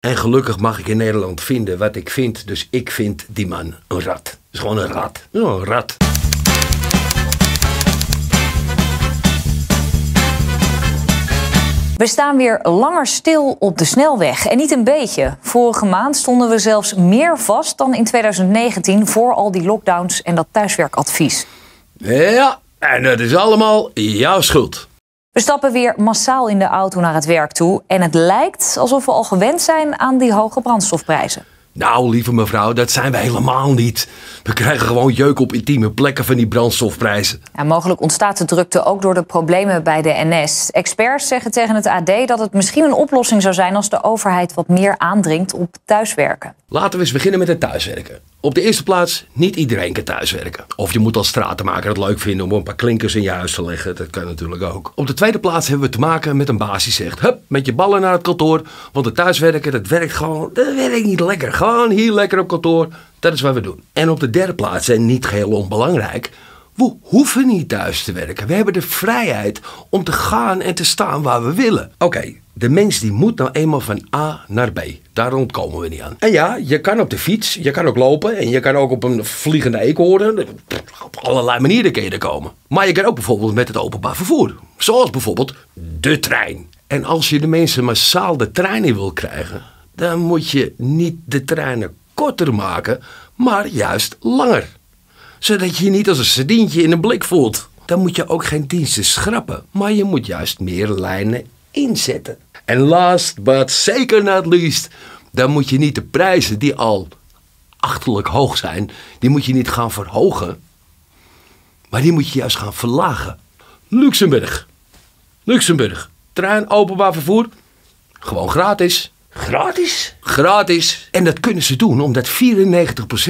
En gelukkig mag ik in Nederland vinden wat ik vind. Dus ik vind die man een rat. Het is gewoon een rat. Ja, een rat. We staan weer langer stil op de snelweg. En niet een beetje. Vorige maand stonden we zelfs meer vast dan in 2019 voor al die lockdowns en dat thuiswerkadvies. Ja, en dat is allemaal jouw schuld. We stappen weer massaal in de auto naar het werk toe. En het lijkt alsof we al gewend zijn aan die hoge brandstofprijzen. Nou, lieve mevrouw, dat zijn we helemaal niet. We krijgen gewoon jeuk op intieme plekken van die brandstofprijzen. Ja, mogelijk ontstaat de drukte ook door de problemen bij de NS. Experts zeggen tegen het AD dat het misschien een oplossing zou zijn als de overheid wat meer aandringt op thuiswerken. Laten we eens beginnen met het thuiswerken. Op de eerste plaats, niet iedereen kan thuiswerken. Of je moet als stratenmaker het leuk vinden om een paar klinkers in je huis te leggen. Dat kan natuurlijk ook. Op de tweede plaats hebben we te maken met een baas die zegt... Hup, met je ballen naar het kantoor. Want het thuiswerken, dat werkt gewoon... Dat werkt niet lekker. Gewoon hier lekker op kantoor. Dat is wat we doen. En op de derde plaats, en niet geheel onbelangrijk... We hoeven niet thuis te werken. We hebben de vrijheid om te gaan en te staan waar we willen. Oké, de mens die moet nou eenmaal van A naar B. Daar ontkomen we niet aan. En ja, je kan op de fiets, je kan ook lopen en je kan ook op een vliegende eekhoorn. Op allerlei manieren kun je er komen. Maar je kan ook bijvoorbeeld met het openbaar vervoer. Zoals bijvoorbeeld de trein. En als je de mensen massaal de trein in wil krijgen, dan moet je niet de treinen korter maken, maar juist langer. Zodat je je niet als een sardientje in een blik voelt. Dan moet je ook geen diensten schrappen, maar je moet juist meer lijnen inzetten. En last but zeker not least, dan moet je niet de prijzen die al achterlijk hoog zijn, die moet je niet gaan verhogen, maar die moet je juist gaan verlagen. Luxemburg. Luxemburg. Trein, openbaar vervoer. Gewoon gratis. Gratis? Gratis. En dat kunnen ze doen omdat 94%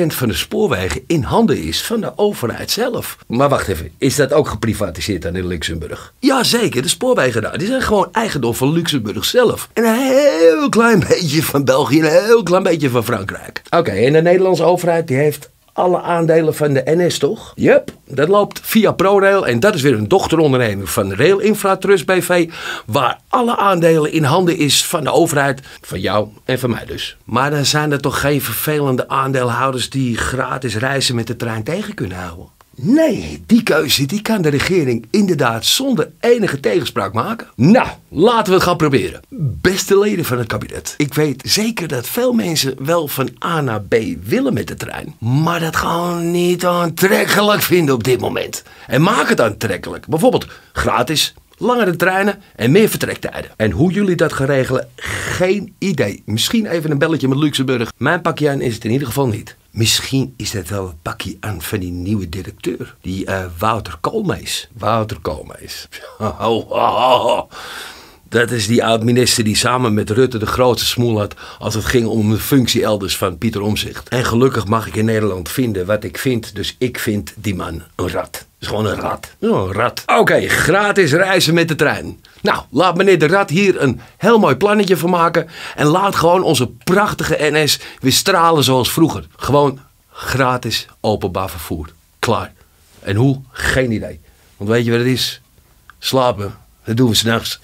van de spoorwegen in handen is van de overheid zelf. Maar wacht even, is dat ook geprivatiseerd dan in Luxemburg? Jazeker, de spoorwegen daar die zijn gewoon eigendom van Luxemburg zelf. En een heel klein beetje van België en een heel klein beetje van Frankrijk. Oké, en de Nederlandse overheid die heeft alle aandelen van de NS, toch? Yep, dat loopt via ProRail en dat is weer een dochteronderneming van Rail Infratrust BV, waar alle aandelen in handen is van de overheid, van jou en van mij dus. Maar dan zijn er toch geen vervelende aandeelhouders die gratis reizen met de trein tegen kunnen houden? Nee, die keuze die kan de regering inderdaad zonder enige tegenspraak maken. Nou, laten we het gaan proberen. Beste leden van het kabinet, ik weet zeker dat veel mensen wel van A naar B willen met de trein, maar dat gewoon niet aantrekkelijk vinden op dit moment. En maak het aantrekkelijk. Bijvoorbeeld gratis langere treinen en meer vertrektijden. En hoe jullie dat gaan regelen, geen idee. Misschien even een belletje met Luxemburg. Mijn pakje aan is het in ieder geval niet. Misschien is dat wel het pakje aan van die nieuwe directeur. Die uh, Wouter Koolmees. Wouter Koolmees. Oh, oh, oh. Dat is die oud-minister die samen met Rutte de grootste smoel had als het ging om de functie elders van Pieter Omzicht. En gelukkig mag ik in Nederland vinden wat ik vind, dus ik vind die man een rat. Is gewoon een rat. Ja, een rat. Oké, gratis reizen met de trein. Nou, laat meneer de Rat hier een heel mooi plannetje van maken. En laat gewoon onze prachtige NS weer stralen zoals vroeger. Gewoon gratis openbaar vervoer. Klaar. En hoe? Geen idee. Want weet je wat het is? Slapen, dat doen we s'nachts.